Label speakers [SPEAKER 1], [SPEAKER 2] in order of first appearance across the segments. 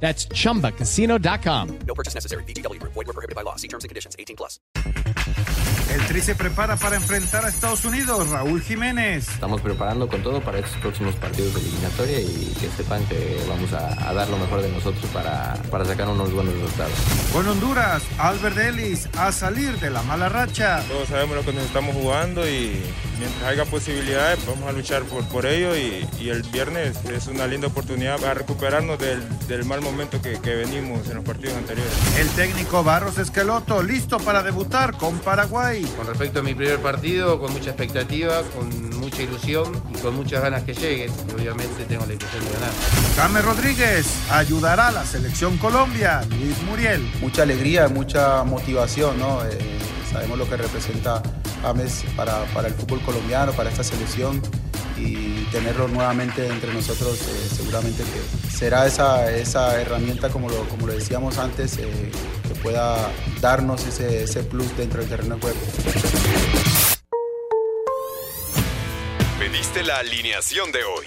[SPEAKER 1] That's chumbacasino.com.
[SPEAKER 2] No purchase necessary. BGW. Void were prohibited by law. See terms and conditions. 18 plus.
[SPEAKER 3] El Tri se prepara para enfrentar a Estados Unidos. Raúl Jiménez.
[SPEAKER 4] Estamos preparando con todo para estos próximos partidos de eliminatoria y que sepan que vamos a, a dar lo mejor de nosotros para, para sacar unos buenos resultados.
[SPEAKER 3] Con Honduras, Albert Ellis a salir de la mala racha.
[SPEAKER 5] Todos sabemos lo que nos estamos jugando y mientras haya posibilidades vamos a luchar por, por ello y, y el viernes es una linda oportunidad para recuperarnos del, del mal momento que, que venimos en los partidos anteriores.
[SPEAKER 3] El técnico Barros Esqueloto listo para debutar con Paraguay.
[SPEAKER 4] Con respecto a mi primer partido, con mucha expectativa, con mucha ilusión y con muchas ganas que lleguen. Y obviamente tengo la intención de ganar.
[SPEAKER 3] James Rodríguez ayudará a la selección Colombia. Luis Muriel.
[SPEAKER 6] Mucha alegría, mucha motivación, ¿no? Eh, sabemos lo que representa James para, para el fútbol colombiano, para esta selección y tenerlo nuevamente entre nosotros eh, seguramente será esa, esa herramienta, como lo, como lo decíamos antes, eh, que pueda darnos ese, ese plus dentro del terreno de juego.
[SPEAKER 7] Pediste la alineación de hoy.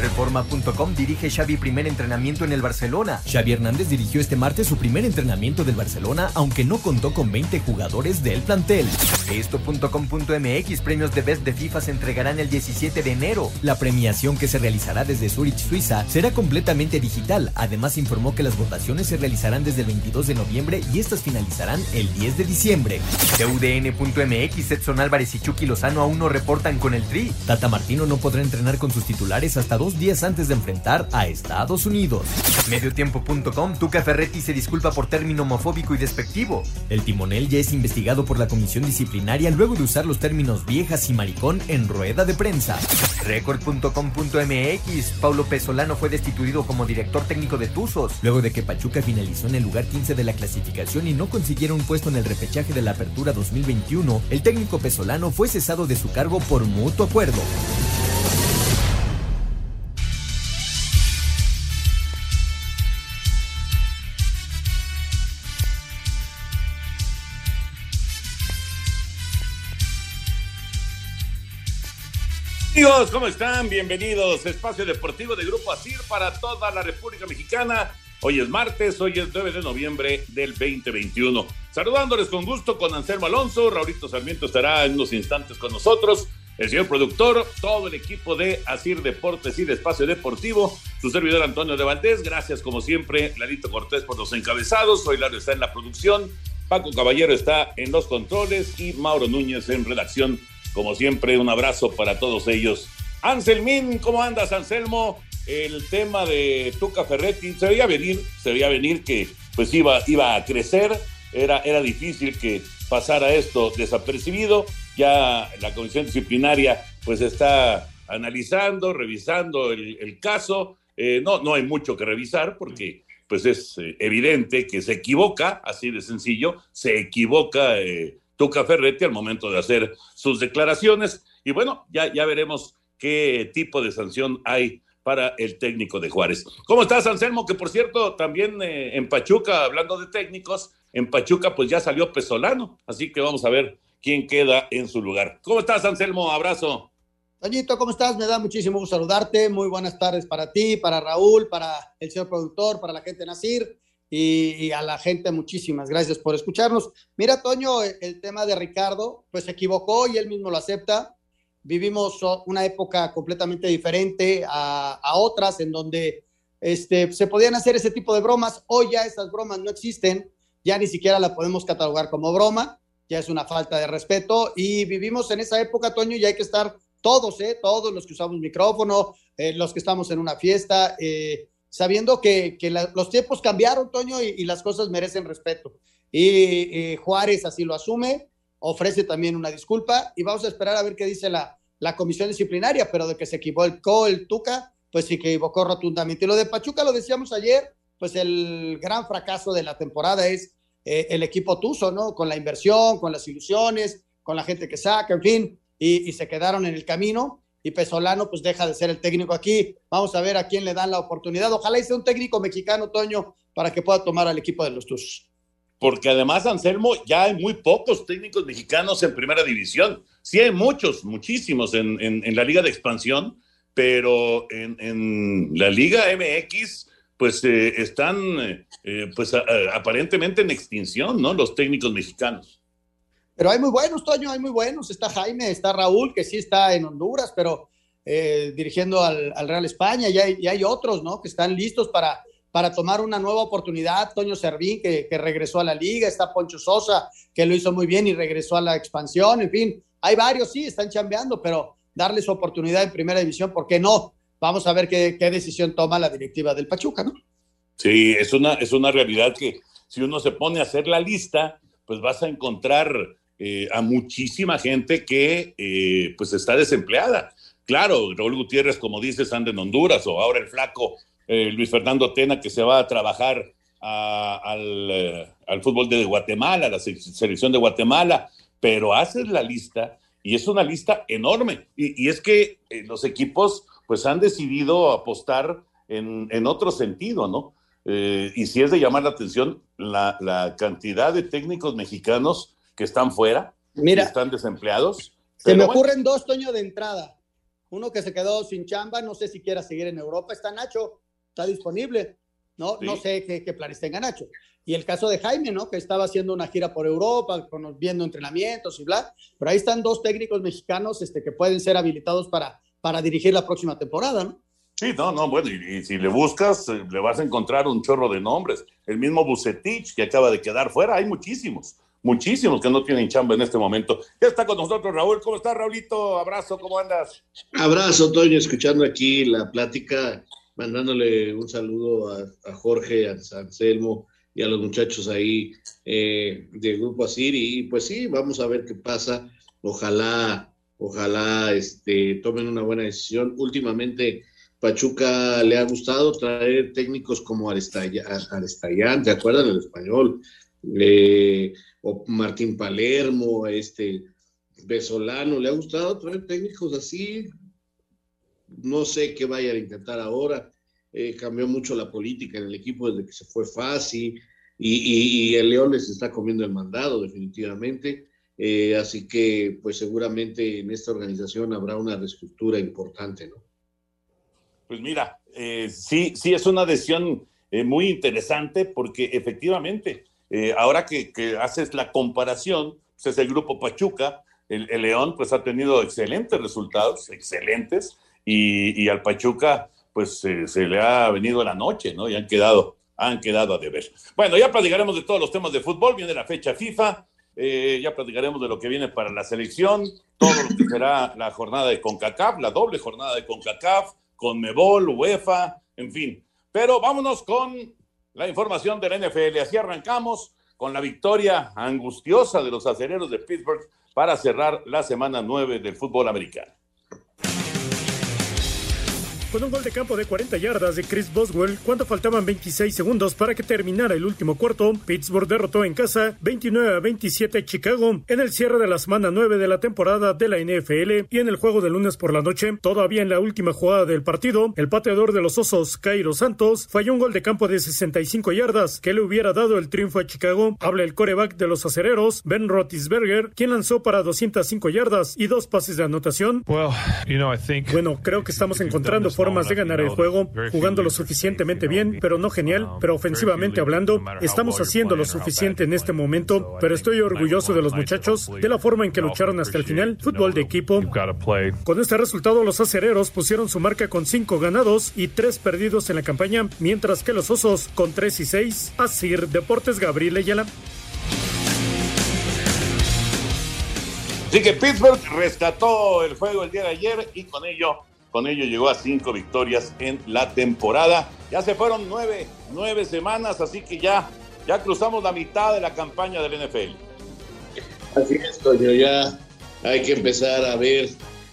[SPEAKER 8] Reforma.com dirige Xavi primer entrenamiento en el Barcelona. Xavi Hernández dirigió este martes su primer entrenamiento del Barcelona, aunque no contó con 20 jugadores del plantel. Esto.com.mx premios de Best de FIFA se entregarán el 17 de enero. La premiación que se realizará desde Zurich, Suiza, será completamente digital. Además informó que las votaciones se realizarán desde el 22 de noviembre y estas finalizarán el 10 de diciembre. UDN.mx Edson Álvarez y Chucky Lozano aún no reportan con el Tri. Tata Martino no podrá entrenar con sus titulares hasta dos días antes de enfrentar a Estados Unidos. Mediotiempo.com, Tuca Ferretti se disculpa por término homofóbico y despectivo. El timonel ya es investigado por la comisión disciplinaria luego de usar los términos viejas y maricón en rueda de prensa. Record.com.mx, Paulo Pesolano fue destituido como director técnico de Tuzos, luego de que Pachuca finalizó en el lugar 15 de la clasificación y no consiguiera un puesto en el repechaje de la apertura 2021, el técnico Pesolano fue cesado de su cargo por mutuo acuerdo.
[SPEAKER 9] Amigos, ¿cómo están? Bienvenidos. Espacio Deportivo de Grupo ASIR para toda la República Mexicana. Hoy es martes, hoy es 9 de noviembre del 2021. Saludándoles con gusto con Anselmo Alonso. Raulito Sarmiento estará en unos instantes con nosotros. El señor productor, todo el equipo de Asir Deportes y de Espacio Deportivo, su servidor Antonio de Valdés. Gracias, como siempre, Larito Cortés por los encabezados. Hoy Laro está en la producción. Paco Caballero está en los controles y Mauro Núñez en redacción como siempre, un abrazo para todos ellos. Anselmín, ¿cómo andas, Anselmo? El tema de Tuca Ferretti se veía venir, se veía venir que pues iba, iba a crecer, era, era difícil que pasara esto desapercibido. Ya la comisión disciplinaria pues está analizando, revisando el, caso. Eh, no, no hay mucho que revisar porque pues es eh, evidente que se equivoca, así de sencillo, se equivoca eh, Tuca Ferretti al momento de hacer sus declaraciones. Y bueno, ya, ya veremos qué tipo de sanción hay para el técnico de Juárez. ¿Cómo estás, Anselmo? Que por cierto, también eh, en Pachuca, hablando de técnicos, en Pachuca pues ya salió Pesolano, así que vamos a ver quién queda en su lugar. ¿Cómo estás, Anselmo? Abrazo.
[SPEAKER 10] Toñito, ¿cómo estás? Me da muchísimo gusto saludarte. Muy buenas tardes para ti, para Raúl, para el señor productor, para la gente de Nacir y, y, a la gente muchísimas gracias por escucharnos. Mira, Toño, el, el tema de Ricardo, pues se equivocó y él mismo lo acepta. vivimos una época completamente diferente a, a otras en donde este, se podían hacer ese tipo de bromas. Hoy ya esas bromas no existen, ya ni siquiera la podemos catalogar como broma, ya es una falta de respeto y vivimos en esa época, Toño, y hay que estar todos, ¿eh? todos los que usamos micrófono, eh, los que estamos en una fiesta, eh, sabiendo que, que los tiempos cambiaron, Toño, y, las cosas merecen respeto. Y Juárez así lo asume, ofrece también una disculpa y vamos a esperar a ver qué dice la, la comisión disciplinaria, pero de que se equivocó el Tuca, pues que equivocó rotundamente. Y lo de Pachuca lo decíamos ayer, pues el gran fracaso de la temporada es eh, el equipo Tuzo, ¿no? Con la inversión, con las ilusiones, con la gente que saca, en fin, y, se quedaron en el camino. Y Pesolano, pues deja de ser el técnico aquí. Vamos a ver a quién le dan la oportunidad. Ojalá y sea un técnico mexicano, Toño, para que pueda tomar al equipo de los Tuzos
[SPEAKER 9] porque además, Anselmo, ya hay muy pocos técnicos mexicanos en primera división. Sí hay muchos, muchísimos en, en, la liga de expansión, pero en, en la liga MX, pues eh, están eh, pues a, a, aparentemente en extinción, ¿no? Los técnicos mexicanos.
[SPEAKER 10] Pero hay muy buenos, Toño, hay muy buenos. Está Jaime, está Raúl, que sí está en Honduras, pero eh, dirigiendo al, al, Real España, y hay, y hay otros, ¿no? Que están listos para para tomar una nueva oportunidad. Toño Servín, que, que, regresó a la liga, está Poncho Sosa, que lo hizo muy bien y regresó a la expansión. En fin, hay varios, sí, están chambeando, pero darle su oportunidad en primera división, ¿por qué no? Vamos a ver qué, qué decisión toma la directiva del Pachuca, ¿no?
[SPEAKER 9] Sí, es una, es una realidad que si uno se pone a hacer la lista, pues vas a encontrar eh, a muchísima gente que eh, pues está desempleada. Claro, Raúl Gutiérrez, como dices, anda en Honduras, o ahora el flaco eh, Luis Fernando Tena, que se va a trabajar al, al, fútbol de Guatemala, la selección de Guatemala, pero haces la lista y es una lista enorme. Y, y es que los equipos pues han decidido apostar en, en otro sentido, ¿no? Y si es de llamar la atención la, la, cantidad de técnicos mexicanos que están fuera,
[SPEAKER 10] Mira,
[SPEAKER 9] que están desempleados.
[SPEAKER 10] Se me bueno. ocurren dos, Toño, de entrada. Uno que se quedó sin chamba, no sé si quiera seguir en Europa, está Nacho está disponible, ¿no? Sí. No sé qué, qué, planes tenga Nacho. Y el caso de Jaime, ¿no? Que estaba haciendo una gira por Europa, con, viendo entrenamientos y bla. Pero ahí están dos técnicos mexicanos este, que pueden ser habilitados para, para dirigir la próxima temporada, ¿no?
[SPEAKER 9] Sí, no, no, bueno, y, y, si le buscas, eh, le vas a encontrar un chorro de nombres. El mismo Bucetich, que acaba de quedar fuera, hay muchísimos, muchísimos que no tienen chamba en este momento. Ya está con nosotros Raúl. ¿Cómo estás, Raulito? Abrazo, ¿cómo andas?
[SPEAKER 11] Abrazo, Toño, escuchando aquí la plática mandándole un saludo a, Jorge, a Anselmo y a los muchachos ahí eh, del Grupo Asir. Y pues sí, vamos a ver qué pasa. Ojalá, ojalá este, tomen una buena decisión. Últimamente, Pachuca le ha gustado traer técnicos como Arestayán, ¿te acuerdan el español? Eh, o Martín Palermo, este Besolano, le ha gustado traer técnicos así, no sé qué vayan a intentar ahora. Eh, cambió mucho la política en el equipo desde que se fue Fasi y, y, el León les está comiendo el mandado definitivamente. Eh, así que pues seguramente en esta organización habrá una reestructura importante, ¿no?
[SPEAKER 9] Pues mira, eh, sí, sí es una decisión muy interesante porque efectivamente, eh, ahora que, haces la comparación, pues es el grupo Pachuca, el, León pues ha tenido excelentes resultados, excelentes, y, al Pachuca pues se le ha venido la noche, ¿no? Y han quedado, han quedado a deber. Bueno, ya platicaremos de todos los temas de fútbol, viene la fecha FIFA, eh, ya platicaremos de lo que viene para la selección, todo lo que será la jornada de CONCACAF, la doble jornada de CONCACAF, con Mebol, UEFA, en fin. Pero vámonos con la información de la NFL. Así arrancamos con la victoria angustiosa de los acereros de Pittsburgh para cerrar la semana 9 del fútbol americano.
[SPEAKER 12] Con un gol de campo de 40 yardas de Chris Boswell, cuando faltaban 26 segundos para que terminara el último cuarto, Pittsburgh derrotó en casa 29 a 27 a Chicago en el cierre de la semana 9 de la temporada de la NFL y en el juego de lunes por la noche, todavía en la última jugada del partido, el pateador de los Osos, Cairo Santos, falló un gol de campo de 65 yardas que le hubiera dado el triunfo a Chicago. Habla el coreback de los acereros, Ben Roethlisberger, quien lanzó para 205 yardas y dos pases de anotación. Bueno, creo que estamos encontrando formas de ganar el juego, jugando lo suficientemente bien, pero no genial, pero ofensivamente hablando, estamos haciendo lo suficiente en este momento, pero estoy orgulloso de los muchachos, de la forma en que lucharon hasta el final, fútbol de equipo. Con este resultado, los acereros pusieron su marca con cinco ganados y tres perdidos en la campaña, mientras que los osos con tres y seis. Asir Deportes Gabriel Ayala.
[SPEAKER 9] Así que Pittsburgh rescató el juego el día de ayer y con ello, con ello llegó a cinco victorias en la temporada. Ya se fueron nueve, nueve semanas, así que ya, ya cruzamos la mitad de la campaña del NFL.
[SPEAKER 11] Así es, Toño, ya hay que empezar a ver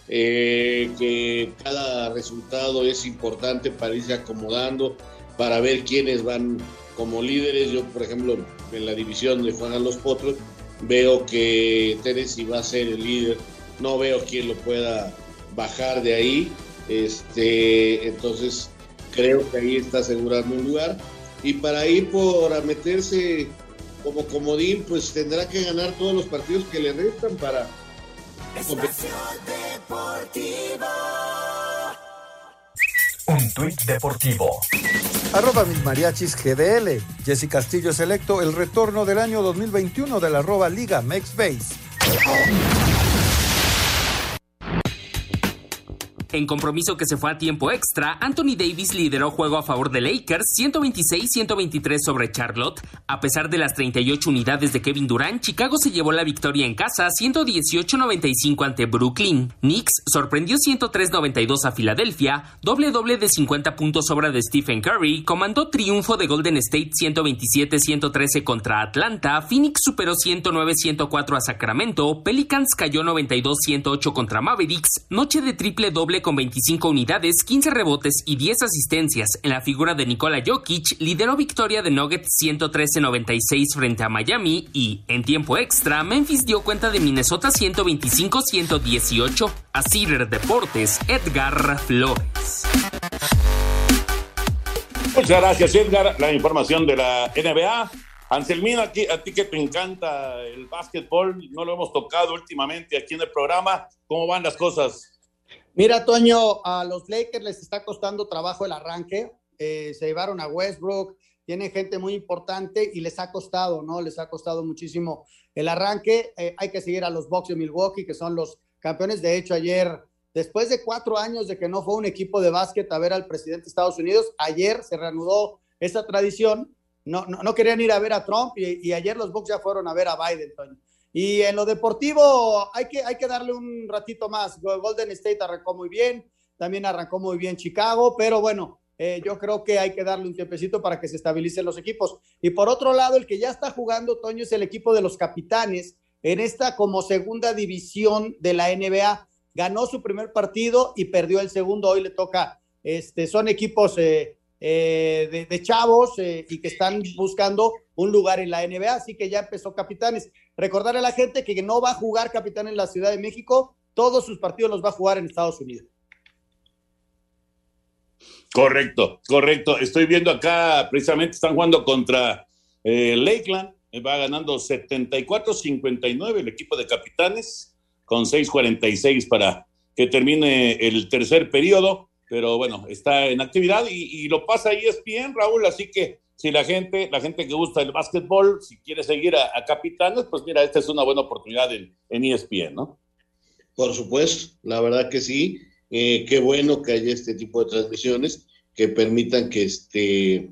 [SPEAKER 11] eh, que cada resultado es importante para irse acomodando, para ver quiénes van como líderes. Yo, por ejemplo, en la división de Juan Los Potros, Veo que Tennessee va a ser el líder. No veo quién lo pueda bajar de ahí. Este, entonces creo que ahí está asegurando un lugar. Y para ir por a meterse como comodín, pues tendrá que ganar todos los partidos que le restan para.
[SPEAKER 13] Un tuit deportivo.
[SPEAKER 14] Arroba mis mariachis GDL. Jesse Castillo es electo el retorno del año 2021 de la arroba Liga Mex Base.
[SPEAKER 15] En compromiso que se fue a tiempo extra, Anthony Davis lideró juego a favor de Lakers 126-123 sobre Charlotte. A pesar de las 38 unidades de Kevin Durant, Chicago se llevó la victoria en casa 118-95 ante Brooklyn. Knicks sorprendió 103-92 a Filadelfia, doble doble de 50 puntos obra de Stephen Curry, comandó triunfo de Golden State 127-113 contra Atlanta, Phoenix superó 109-104 a Sacramento, Pelicans cayó 92-108 contra Mavericks, noche de triple doble con 25 unidades, 15 rebotes y 10 asistencias en la figura de Nikola Jokic, lideró victoria de Nuggets 113-96 frente a Miami y, en tiempo extra, Memphis dio cuenta de Minnesota 125-118. A Cider Deportes, Edgar Flores.
[SPEAKER 9] Muchas gracias, Edgar. La información de la NBA. Anselmina, a ti, a ti que te encanta el básquetbol, no lo hemos tocado últimamente aquí en el programa. ¿Cómo van las cosas?
[SPEAKER 10] Mira, Toño, a los Lakers les está costando trabajo el arranque. Eh, se llevaron a Westbrook, tienen gente muy importante y les ha costado, ¿no? Les ha costado muchísimo el arranque. Eh, hay que seguir a los Bucks de Milwaukee, que son los campeones. De hecho, ayer, después de cuatro años de que no fue un equipo de básquet a ver al presidente de Estados Unidos, ayer se reanudó esa tradición. No, no, no querían ir a ver a Trump y, y ayer los Bucks ya fueron a ver a Biden, Toño. Y en lo deportivo hay que, hay que darle un ratito más. Golden State arrancó muy bien, también arrancó muy bien Chicago, pero bueno, eh, yo creo que hay que darle un tiempecito para que se estabilicen los equipos. Y por otro lado, el que ya está jugando, Toño, es el equipo de los capitanes en esta como segunda división de la NBA. Ganó su primer partido y perdió el segundo. Hoy le toca, este, son equipos eh, eh, de, chavos eh, y que están buscando un lugar en la NBA, así que ya empezó Capitanes. Recordarle a la gente que no va a jugar Capitán en la Ciudad de México, todos sus partidos los va a jugar en Estados Unidos.
[SPEAKER 9] Correcto, correcto. Estoy viendo acá, precisamente están jugando contra eh, Lakeland, va ganando 74-59 el equipo de Capitanes, con 6-46 para que termine el tercer periodo pero bueno, está en actividad y, y, lo pasa ahí es bien, Raúl, así que si la gente, la gente que gusta el básquetbol, si quiere seguir a, a Capitanes, pues mira, esta es una buena oportunidad en, ESPN, ¿no?
[SPEAKER 11] Por supuesto, la verdad que sí. Eh, qué bueno que haya este tipo de transmisiones que permitan que, este,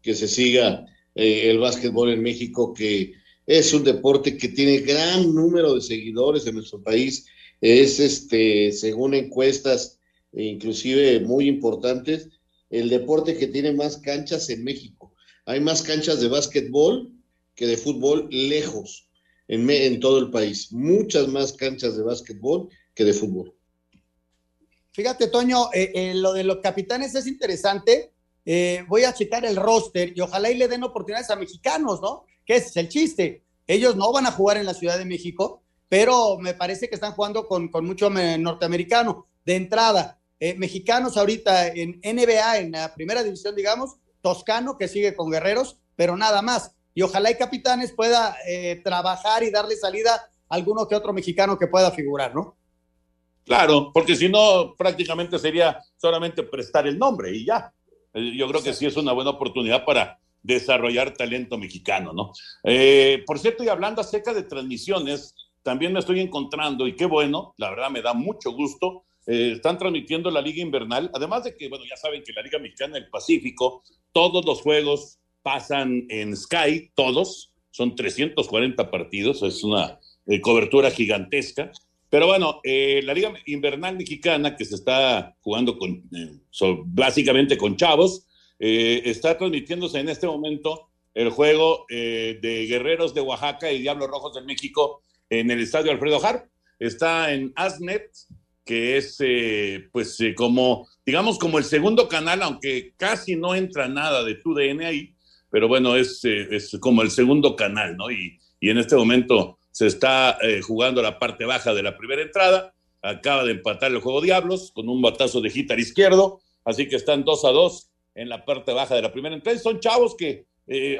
[SPEAKER 11] que se siga eh, el básquetbol en México, que es un deporte que tiene gran número de seguidores en nuestro país. Es, este, según encuestas, e inclusive muy importantes, el deporte que tiene más canchas en México. Hay más canchas de básquetbol que de fútbol lejos en, todo el país. Muchas más canchas de básquetbol que de fútbol.
[SPEAKER 10] Fíjate, Toño, eh, eh, lo de los capitanes es interesante. Eh, voy a checar el roster y ojalá y le den oportunidades a mexicanos, ¿no? Que ese es el chiste. Ellos no van a jugar en la Ciudad de México, pero me parece que están jugando con, con mucho norteamericano. De entrada, eh, mexicanos ahorita en NBA, en la primera división, digamos, Toscano, que sigue con Guerreros, pero nada más. Y ojalá y Capitanes pueda eh, trabajar y darle salida a alguno que otro mexicano que pueda figurar, ¿no?
[SPEAKER 9] Claro, porque si no, prácticamente sería solamente prestar el nombre y ya. Eh, Yo creo que sí es una buena oportunidad para desarrollar talento mexicano, ¿no? Eh, por cierto, y hablando acerca de transmisiones, también me estoy encontrando, y qué bueno, la verdad me da mucho gusto, están transmitiendo la Liga Invernal, además de que, bueno, ya saben que la Liga Mexicana del Pacífico, todos los juegos pasan en Sky, todos, son 340 partidos, es una eh, cobertura gigantesca. Pero bueno, eh, la Liga Invernal Mexicana, que se está jugando con, eh, básicamente con chavos, está transmitiéndose en este momento el juego de Guerreros de Oaxaca y Diablos Rojos de México en el estadio Alfredo Harp. Está en Asnet, que es eh, pues eh, como, digamos, como el segundo canal, aunque casi no entra nada de tu DN ahí, pero bueno, es, eh, es como el segundo canal, ¿no? Y, y en este momento se está jugando la parte baja de la primera entrada, acaba de empatar el juego Diablos con un batazo de Gitar izquierdo, así que están dos a dos en la parte baja de la primera entrada. Son chavos que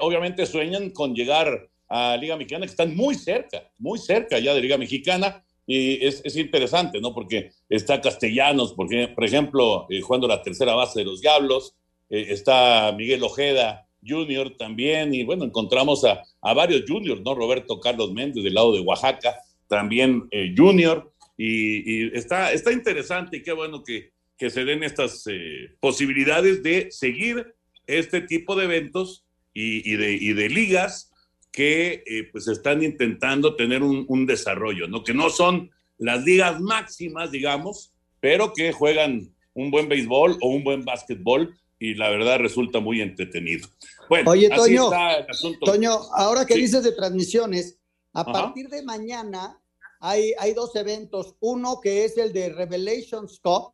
[SPEAKER 9] obviamente sueñan con llegar a Liga Mexicana, que están muy cerca, muy cerca ya de Liga Mexicana, y es, es interesante, ¿no? Porque está Castellanos, porque, por ejemplo, eh, jugando la tercera base de los Diablos, eh, está Miguel Ojeda Junior también, y bueno, encontramos a, a varios juniors, ¿no? Roberto Carlos Méndez del lado de Oaxaca, también eh, junior, y, está, está interesante y qué bueno que, que se den estas eh, posibilidades de seguir este tipo de eventos y de, y de ligas que eh, pues están intentando tener un, un desarrollo, ¿no? Que no son las ligas máximas, digamos, pero que juegan un buen béisbol o un buen básquetbol y la verdad resulta muy entretenido. Bueno,
[SPEAKER 10] Oye,
[SPEAKER 9] así
[SPEAKER 10] Toño,
[SPEAKER 9] está el asunto.
[SPEAKER 10] Toño, ahora que
[SPEAKER 9] Sí.
[SPEAKER 10] dices de transmisiones, a
[SPEAKER 9] Ajá.
[SPEAKER 10] partir de mañana hay, hay dos eventos. Uno que es el de Revelations Cup,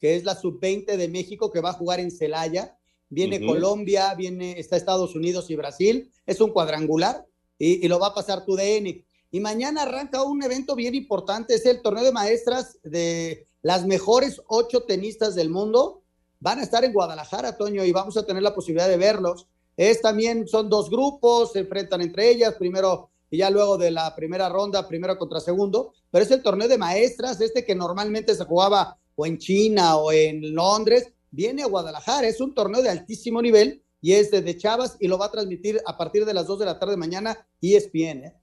[SPEAKER 10] que es la sub-20 de México que va a jugar en Celaya. Viene. Colombia, viene, está Estados Unidos y Brasil. Es un cuadrangular y, y lo va a pasar tu DN. Y mañana arranca un evento bien importante, es el torneo de maestras de las mejores ocho tenistas del mundo. Van a estar en Guadalajara, Toño, y vamos a tener la posibilidad de verlos. Es también, son dos grupos, se enfrentan entre ellas, primero y ya luego de la primera ronda, primero contra segundo, pero es el torneo de maestras, este que normalmente se jugaba o en China o en Londres, viene a Guadalajara, es un torneo de altísimo nivel y es de, de Chavas y lo va a transmitir a partir de las 2 de la tarde mañana ESPN. ¿eh?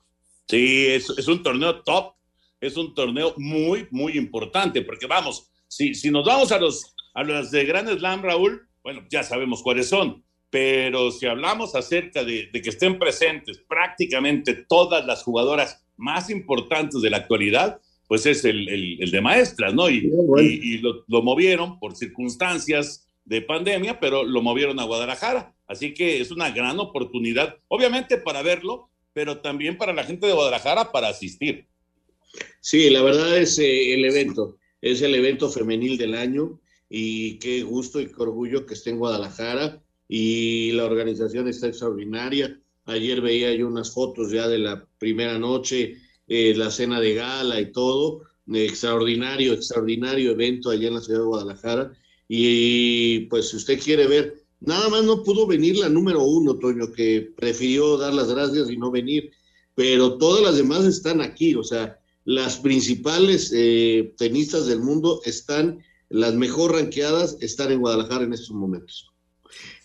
[SPEAKER 9] Sí, es, es un torneo top, es un torneo muy, muy importante, porque vamos, si, si nos vamos a los, a los de Grand Slam, Raúl, bueno, ya sabemos cuáles son, pero si hablamos acerca de, de que estén presentes prácticamente todas las jugadoras más importantes de la actualidad, pues es el, el- el de maestras, ¿no? Y, y- y lo, lo movieron por circunstancias de pandemia, pero lo movieron a Guadalajara. Así que es una gran oportunidad, obviamente para verlo, pero también para la gente de Guadalajara para asistir.
[SPEAKER 11] Sí, la verdad es eh, el evento, es el evento femenil del año y qué gusto y qué orgullo que esté en Guadalajara y la organización está extraordinaria. Ayer veía yo unas fotos ya de la primera noche, eh, la cena de gala y todo. Extraordinario, extraordinario evento allá en la ciudad de Guadalajara. Y pues si usted quiere ver, nada más no pudo venir la número uno, Toño, que prefirió dar las gracias y no venir, pero todas las demás están aquí, o sea, las principales eh, tenistas del mundo están, las mejor ranqueadas están en Guadalajara en estos momentos.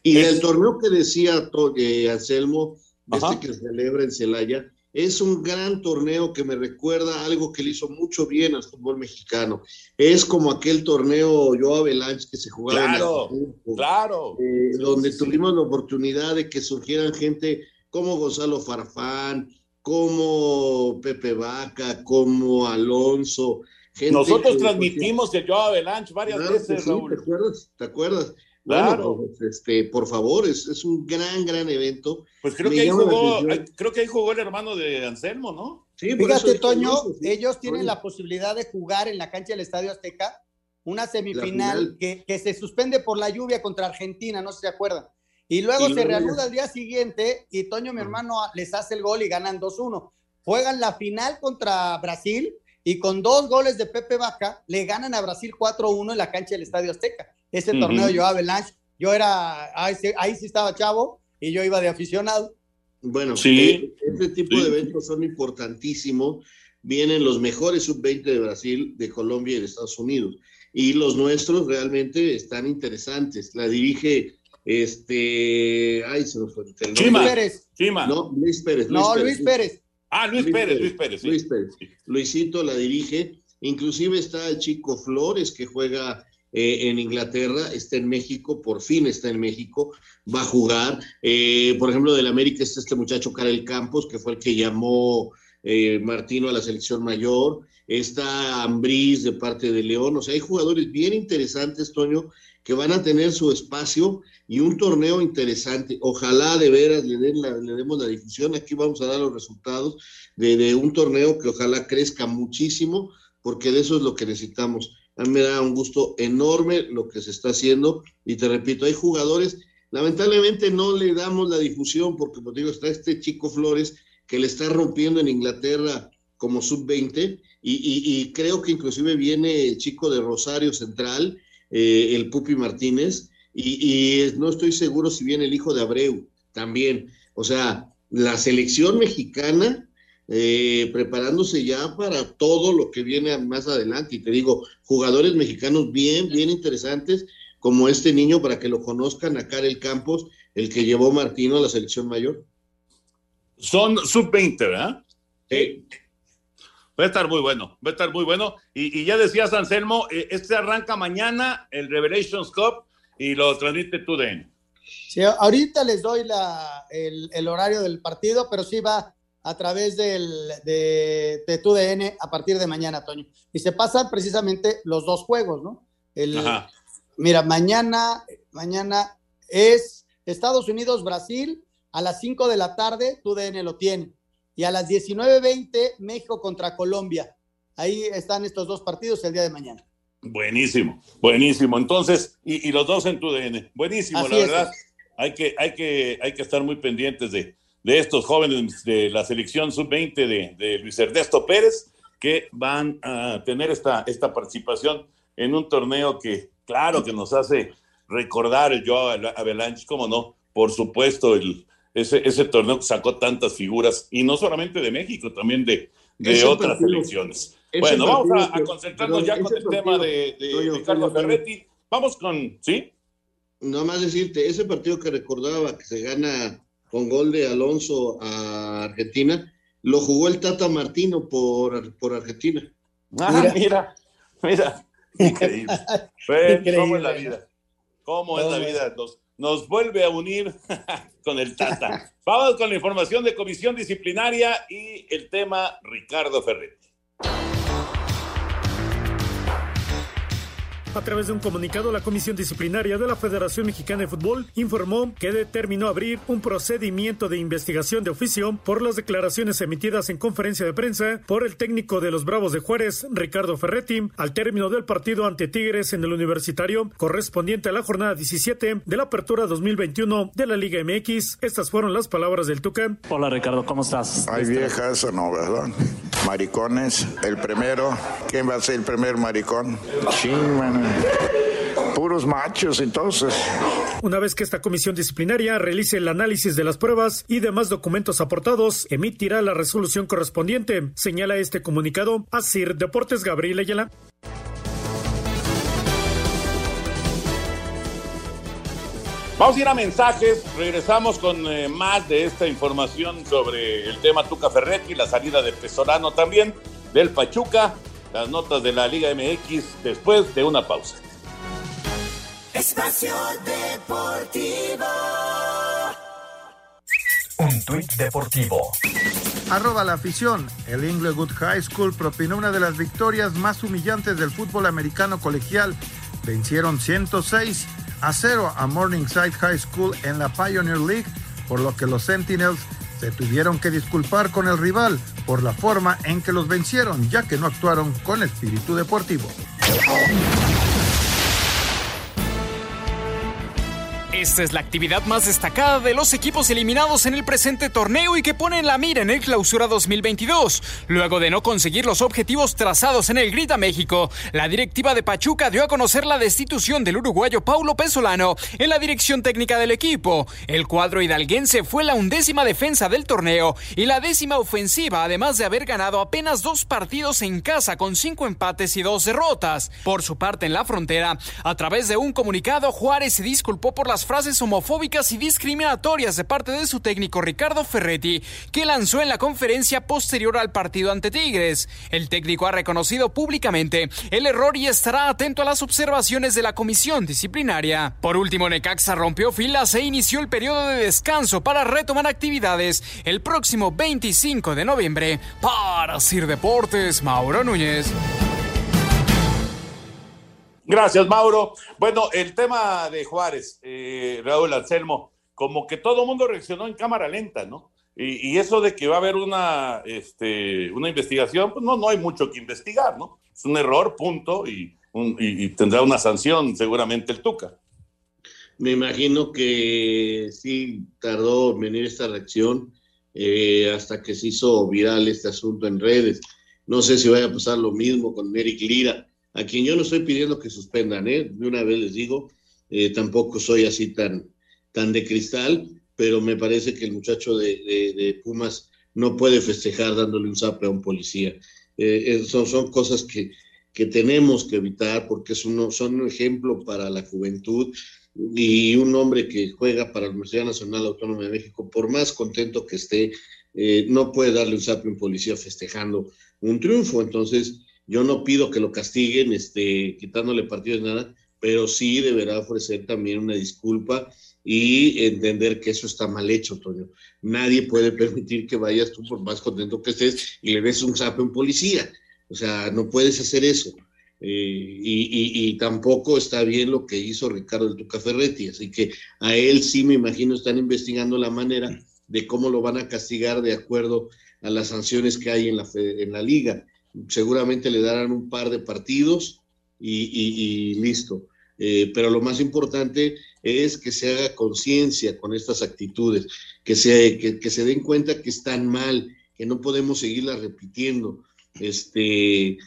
[SPEAKER 11] Y el torneo que decía eh, Anselmo, este que se celebra en Celaya, es un gran torneo que me recuerda algo que le hizo mucho bien al fútbol mexicano. Es como aquel torneo Joe Avalanche que se jugaba en
[SPEAKER 9] Claro,
[SPEAKER 11] Acapulco,
[SPEAKER 9] claro.
[SPEAKER 11] eh, donde tuvimos la oportunidad de que surgieran gente como Gonzalo Farfán, como Pepe Vaca, como Alonso. gente
[SPEAKER 9] Nosotros transmitimos el Joe Avalanche varias
[SPEAKER 11] Claro
[SPEAKER 9] veces, Raúl.
[SPEAKER 11] ¿Te acuerdas? ¿Te acuerdas?
[SPEAKER 9] Claro.
[SPEAKER 11] Bueno, pues, este, por favor, es, es un gran, gran evento.
[SPEAKER 9] Pues creo
[SPEAKER 11] Me
[SPEAKER 9] que, ahí jugó, creo que ahí jugó el hermano de Anselmo, ¿no?
[SPEAKER 11] Sí, eso
[SPEAKER 10] Fíjate, Toño,
[SPEAKER 11] sí.
[SPEAKER 10] ellos tienen la posibilidad de jugar en la cancha del Estadio Azteca una
[SPEAKER 11] final.
[SPEAKER 10] semifinal que, que se suspende por la lluvia contra Argentina, no sé si se acuerdan. Y luego
[SPEAKER 11] Y
[SPEAKER 10] se reanuda al día siguiente y Toño, mi hermano, les hace el gol y ganan 2-1. Juegan la final contra Brasil y con dos goles de Pepe Vaca le ganan a Brasil 4-1 en la cancha del Estadio Azteca. Ese torneo yo Avalanche, yo era, ahí sí, ahí sí estaba chavo y yo iba de aficionado.
[SPEAKER 11] Bueno,
[SPEAKER 9] Sí.
[SPEAKER 11] eh, este tipo
[SPEAKER 9] Sí.
[SPEAKER 11] de eventos son importantísimos vienen los mejores sub-20 de Brasil, de Colombia y de Estados Unidos. Y los nuestros realmente están interesantes. La dirige este. Ay, se me fue.
[SPEAKER 10] Pérez.
[SPEAKER 9] Chima.
[SPEAKER 11] No, Luis Pérez.
[SPEAKER 10] No, Luis Pérez.
[SPEAKER 9] Ah, Luis, Pérez, Luis Pérez. sí.
[SPEAKER 11] Luis Pérez. Luisito la dirige. Inclusive está el chico Flores que juega eh, en Inglaterra, está en México, por fin está en México, va a jugar. Eh, por ejemplo, del América está este muchacho Karel Campos, que fue el que llamó eh, Martino a la selección mayor. Está Ambriz de parte de León. O sea, hay jugadores bien interesantes, Toño, que van a tener su espacio y un torneo interesante. Ojalá de veras le, den la- le demos la difusión. Aquí vamos a dar los resultados de, un torneo que ojalá crezca muchísimo, porque de eso es lo que necesitamos. A mí me da un gusto enorme lo que se está haciendo. Y te repito, hay jugadores, lamentablemente no le damos la difusión, porque como digo, está este chico Flores que le está rompiendo en Inglaterra como sub-20, y, creo que inclusive viene el chico de Rosario Central, eh, el Pupi Martínez, y, y no estoy seguro si viene el hijo de Abreu también. O sea, la selección mexicana eh, preparándose ya para todo lo que viene más adelante. Y te digo, jugadores mexicanos bien, bien interesantes, como este niño, para que lo conozcan, a Karel Campos, el que llevó Martino a la selección mayor.
[SPEAKER 9] Son sub-20, ¿verdad? Sí. Va a estar muy bueno, va a estar muy bueno. Y, y ya decías, Anselmo, eh, este arranca mañana, el Revelations Cup, y lo transmite tu DN.
[SPEAKER 10] Sí, ahorita les doy la, el, el horario del partido, pero sí va a través del, de, de tu DN a partir de mañana, Toño. Y se pasan precisamente los dos juegos, ¿no? El,
[SPEAKER 9] Ajá.
[SPEAKER 10] Mira, mañana, mañana es Estados Unidos-Brasil a las 5 de la tarde, tu DN lo tiene. Y a las 19.20, México contra Colombia. Ahí están estos dos partidos el día de mañana.
[SPEAKER 9] Buenísimo, buenísimo. Entonces, y, y los dos en tu DN. Buenísimo,
[SPEAKER 10] Así
[SPEAKER 9] la
[SPEAKER 10] es.
[SPEAKER 9] verdad. Hay que, hay, que, hay que estar muy pendientes de, de estos jóvenes de la selección sub-20 de, de Luis Ernesto Pérez, que van a tener esta, esta participación en un torneo que, claro, que nos hace recordar el Joao Avalanche, como no, por supuesto, el, ese, ese torneo que sacó tantas figuras, y no solamente de México, también de, de otras
[SPEAKER 11] partido-
[SPEAKER 9] selecciones. Bueno, vamos a, concentrarnos ya con el
[SPEAKER 11] partido-
[SPEAKER 9] tema de, de
[SPEAKER 11] Toño, Toño.
[SPEAKER 9] Ferretti. Vamos con, ¿sí?
[SPEAKER 11] Nada más decirte, ese partido que recordaba que se gana con gol de Alonso a Argentina, lo jugó el Tata Martino por, por Argentina.
[SPEAKER 9] Ah, mira, mira, increíble. Ven, ¿Cómo es la
[SPEAKER 11] Increíble.
[SPEAKER 9] vida? ¿Cómo es la vida? Nos, nos vuelve a unir con el Tata. Vamos con la información de comisión disciplinaria y el tema Ricardo Ferretti.
[SPEAKER 12] A través de un comunicado, la Comisión Disciplinaria de la Federación Mexicana de Fútbol informó que determinó abrir un procedimiento de investigación de oficio por las declaraciones emitidas en conferencia de prensa por el técnico de los Bravos de Juárez, Ricardo Ferretti, al término del partido ante Tigres en el Universitario, correspondiente a la jornada 17 de la Apertura 2021 de la Liga MX. Estas fueron las palabras del Tuca.
[SPEAKER 16] Hola Ricardo, ¿cómo estás?
[SPEAKER 17] Hay viejas o no, ¿verdad? Maricones, el primero. ¿Quién va a ser el primer maricón? Sí, man. Puros machos, entonces.
[SPEAKER 12] Una vez que esta comisión disciplinaria realice el análisis de las pruebas y demás documentos aportados, emitirá la resolución correspondiente, señala este comunicado a Sir Deportes Gabriel Ayala.
[SPEAKER 9] Vamos a ir a mensajes, regresamos con eh, más de esta información sobre el tema Tuca Ferretti, la salida de Pesolano también, del Pachuca, las notas de la Liga MX después de una pausa.
[SPEAKER 18] Espacio Deportivo.
[SPEAKER 13] Un tuit deportivo.
[SPEAKER 14] Arroba la afición. El Inglewood High School propinó una de las victorias más humillantes del fútbol americano colegial. Vencieron 106 a 0 a Morningside High School en la Pioneer League, por lo que los Sentinels se tuvieron que disculpar con el rival por la forma en que los vencieron, ya que no actuaron con espíritu deportivo.
[SPEAKER 16] Esta es la actividad más destacada de los equipos eliminados en el presente torneo y que ponen la mira en el Clausura 2022. Luego de no conseguir los objetivos trazados en el Grita México, la directiva de Pachuca dio a conocer la destitución del uruguayo Paulo Pesolano en la dirección técnica del equipo. El cuadro hidalguense fue la undécima defensa del torneo y la décima ofensiva, además de haber ganado apenas dos partidos en casa con cinco empates y dos derrotas. Por su parte, en la frontera, a través de un comunicado, Juárez se disculpó por las frases homofóbicas y discriminatorias de parte de su técnico Ricardo Ferretti, que lanzó en la conferencia posterior al partido ante Tigres. El técnico ha reconocido públicamente el error y estará atento a las observaciones de la comisión disciplinaria. Por último, Necaxa rompió filas e inició el periodo de descanso para retomar actividades el próximo 25 de noviembre. Para Sir Deportes, Mauro Núñez.
[SPEAKER 9] Gracias, Mauro. Bueno, el tema de Juárez, eh, Raúl Anselmo, como que todo el mundo reaccionó en cámara lenta, ¿no? Y, eso de que va a haber una, este, una investigación, pues no, no hay mucho que investigar, ¿no? Es un error, punto, y, un, y tendrá una sanción seguramente el Tuca.
[SPEAKER 11] Me imagino que sí tardó en venir esta reacción eh, hasta que se hizo viral este asunto en redes. No sé si vaya a pasar lo mismo con Eric Lira a quien yo no estoy pidiendo que suspendan, ¿eh? De una vez les digo, eh, tampoco soy así tan, tan de cristal, pero me parece que el muchacho de, Pumas no puede festejar dándole un zape a un policía. Eh, son, son cosas que, que tenemos que evitar porque es son un ejemplo para la juventud y un hombre que juega para la Universidad Nacional Autónoma de México, por más contento que esté, eh, no puede darle un zape a un policía festejando un triunfo. Entonces, yo no pido que lo castiguen, este, quitándole partidos de nada, pero sí deberá ofrecer también una disculpa y entender que eso está mal hecho, Toño. Nadie puede permitir que vayas tú por más contento que estés y le des un zape a un policía. O sea, no puedes hacer eso. Eh, y, y, y, tampoco está bien lo que hizo Ricardo el Tuca Ferretti. Así que a él sí me imagino están investigando la manera de cómo lo van a castigar de acuerdo a las sanciones que hay en la, en la liga seguramente le darán un par de partidos y, listo. Eh, pero lo más importante es que se haga conciencia con estas actitudes, que se, que, se den cuenta que están mal, que no podemos seguirlas repitiendo. Este,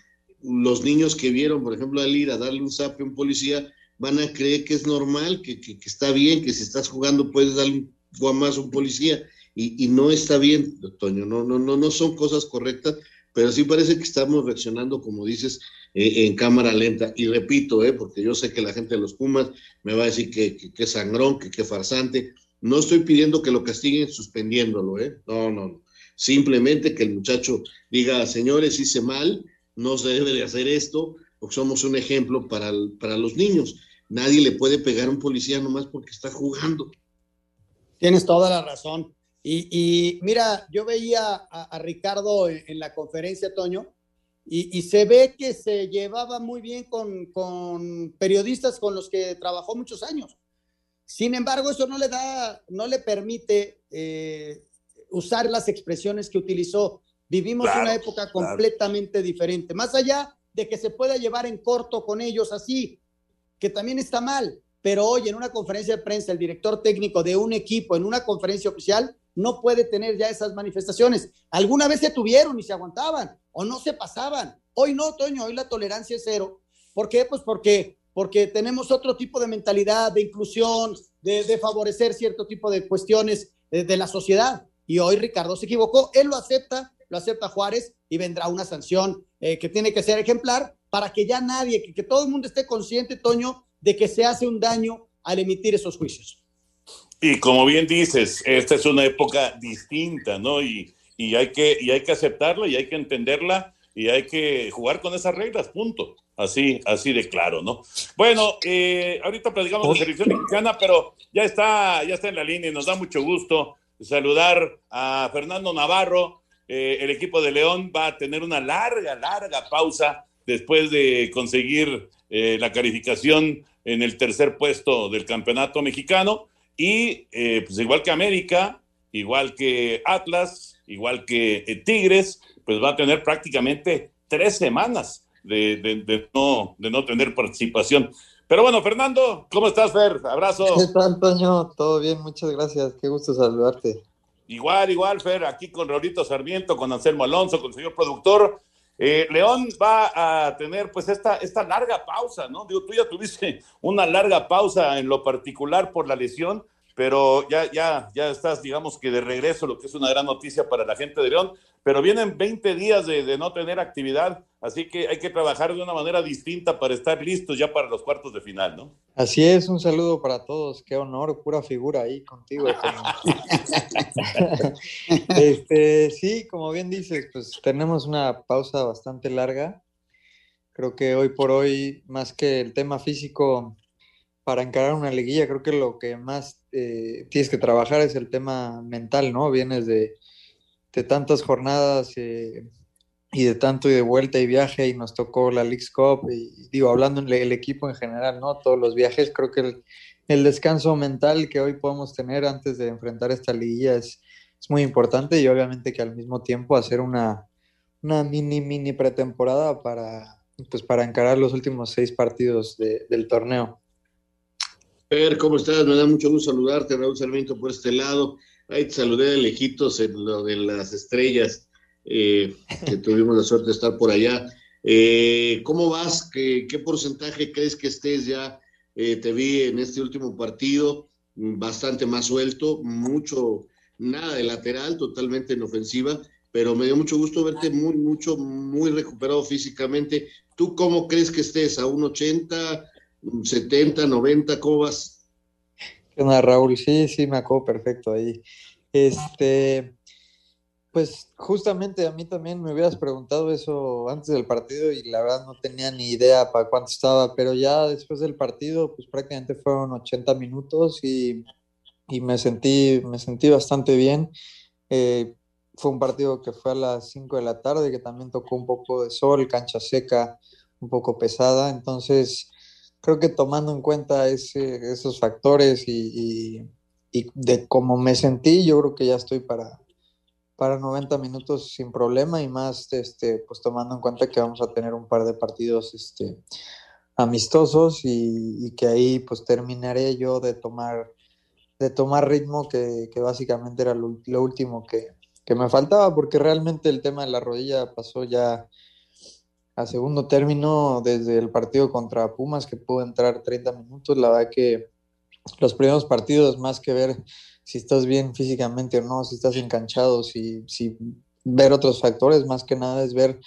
[SPEAKER 11] los niños que vieron, por ejemplo, al ir a darle un zape a un policía, van a creer que es normal, que, que, está bien, que si estás jugando puedes darle un guamazo a un policía, y, y no está bien, Toño, no, no, no, no son cosas correctas, pero sí parece que estamos reaccionando, como dices, eh, en cámara lenta. Y repito, eh, porque yo sé que la gente de los Pumas me va a decir que, que, sangrón, que, que farsante. No estoy pidiendo que lo castiguen suspendiéndolo, ¿eh? No, no, no. Simplemente que el muchacho diga, señores, hice mal, no se debe de hacer esto, porque somos un ejemplo para, para los niños. Nadie le puede pegar a un policía nomás porque está jugando.
[SPEAKER 10] Tienes toda la razón. Y, y, mira, yo veía a, a Ricardo en, en, la conferencia, Toño, y, y, se ve que se llevaba muy bien con, con, periodistas con los que trabajó muchos años. Sin embargo, eso no le da, no le permite eh, usar las expresiones que utilizó. Vivimos claro, una época claro. completamente diferente. Más allá de que se pueda llevar en corto con ellos así, que también está mal. Pero hoy en una conferencia de prensa, el director técnico de un equipo, en una conferencia oficial, no puede tener ya esas manifestaciones. Alguna vez se tuvieron y se aguantaban o no se pasaban. Hoy no, Toño, hoy la tolerancia es cero. ¿Por qué? Pues porque, porque tenemos otro tipo de mentalidad, de inclusión, de, de favorecer cierto tipo de cuestiones de, de, la sociedad. Y hoy Ricardo se equivocó, él lo acepta, lo acepta Juárez y vendrá una sanción eh, que tiene que ser ejemplar para que ya nadie, que, que todo el mundo esté consciente, Toño, de que se hace un daño al emitir esos juicios.
[SPEAKER 9] Y como bien dices, esta es una época distinta, ¿no? Y, y, hay que, y hay que aceptarla y hay que entenderla y hay que jugar con esas reglas, punto. Así, así de claro, ¿no? Bueno, eh, ahorita platicamos de selección mexicana, pero ya está, ya está en la línea y nos da mucho gusto saludar a Fernando Navarro. Eh, el equipo de León va a tener una larga, larga pausa después de conseguir eh, la calificación en el tercer puesto del campeonato mexicano y eh, pues igual que América, igual que Atlas, igual que eh, Tigres, pues va a tener prácticamente tres semanas de, de, de, no, de no tener participación. Pero bueno, Fernando, ¿cómo estás, Fer? Abrazo.
[SPEAKER 19] ¿Qué tal, Toño? Todo bien, muchas gracias. Qué gusto saludarte.
[SPEAKER 9] Igual, igual, Fer, aquí con Raulito Sarmiento, con Anselmo Alonso, con el señor productor. Eh, León va a tener pues esta, esta larga pausa, ¿no? Digo, tú ya tuviste una larga pausa en lo particular por la lesión, pero ya, ya, ya estás, digamos que de regreso, lo que es una gran noticia para la gente de León, pero vienen 20 días de, de no tener actividad, así que hay que trabajar de una manera distinta para estar listos ya para los cuartos de final, ¿no?
[SPEAKER 19] Así es, un saludo para todos. Qué honor, pura figura ahí contigo. este, sí, como bien dices, pues tenemos una pausa bastante larga. Creo que hoy por hoy, más que el tema físico para encarar una liguilla, creo que lo que más eh, tienes que trabajar es el tema mental, ¿no? Vienes de, de tantas jornadas eh, y de tanto y de vuelta y viaje y nos tocó la League's Cup y digo, hablando en el equipo en general, ¿no? Todos los viajes, creo que el, el descanso mental que hoy podemos tener antes de enfrentar esta liguilla es, es muy importante y obviamente que al mismo tiempo hacer una, una mini, mini pretemporada para, pues para encarar los últimos seis partidos de, del torneo.
[SPEAKER 11] Per, ¿cómo estás? Me da mucho gusto saludarte, Raúl Sarmiento, por este lado. Ahí te saludé de lejitos en lo de las estrellas, eh, que tuvimos la suerte de estar por allá. Eh, ¿Cómo vas? ¿Qué, ¿Qué, porcentaje crees que estés ya? Eh, te vi en este último partido bastante más suelto, mucho, nada de lateral, totalmente en ofensiva, pero me dio mucho gusto verte muy, mucho, muy recuperado físicamente. ¿Tú cómo crees que estés? ¿A un 80, 70, 90? ¿Cómo vas?
[SPEAKER 19] ¿Qué Raúl? Sí, sí, me acuerdo perfecto ahí. Este, pues justamente a mí también me hubieras preguntado eso antes del partido y la verdad no tenía ni idea para cuánto estaba, pero ya después del partido, pues prácticamente fueron 80 minutos y, y me sentí, me sentí bastante bien. Eh, fue un partido que fue a las 5 de la tarde, que también tocó un poco de sol, cancha seca, un poco pesada, entonces creo que tomando en cuenta ese, esos factores y, de cómo me sentí, yo creo que ya estoy para, para 90 minutos sin problema y más este, pues tomando en cuenta que vamos a tener un par de partidos este, amistosos y, y que ahí pues terminaré yo de tomar, de tomar ritmo que, que básicamente era lo, lo último que, que me faltaba porque realmente el tema de la rodilla pasó ya a segundo término desde el partido contra Pumas que pudo entrar 30 minutos. La verdad que los primeros partidos, más que ver si estás bien físicamente o no, si estás enganchado, si, si ver otros factores, más que nada es ver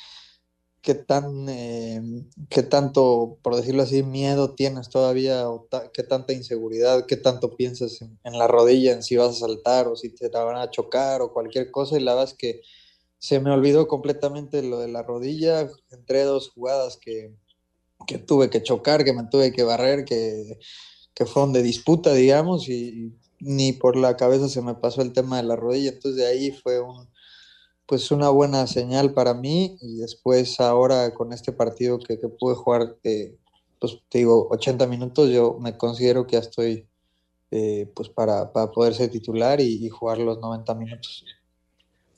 [SPEAKER 19] qué tan, eh, qué tanto, por decirlo así, miedo tienes todavía, o qué tanta inseguridad, qué tanto piensas en, la rodilla, en si vas a saltar o si te van a chocar o cualquier cosa. Y la verdad es que se me olvidó completamente lo de la rodilla. Entré dos jugadas que, que tuve que chocar, que me tuve que barrer, que, que fueron de disputa, digamos, y ni por la cabeza se me pasó el tema de la rodilla. Entonces de ahí fue un, pues una buena señal para mí y después ahora con este partido que, que pude jugar, eh, pues te digo, 80 minutos, yo me considero que ya estoy eh, pues para, para, poder ser titular y, jugar los 90 minutos.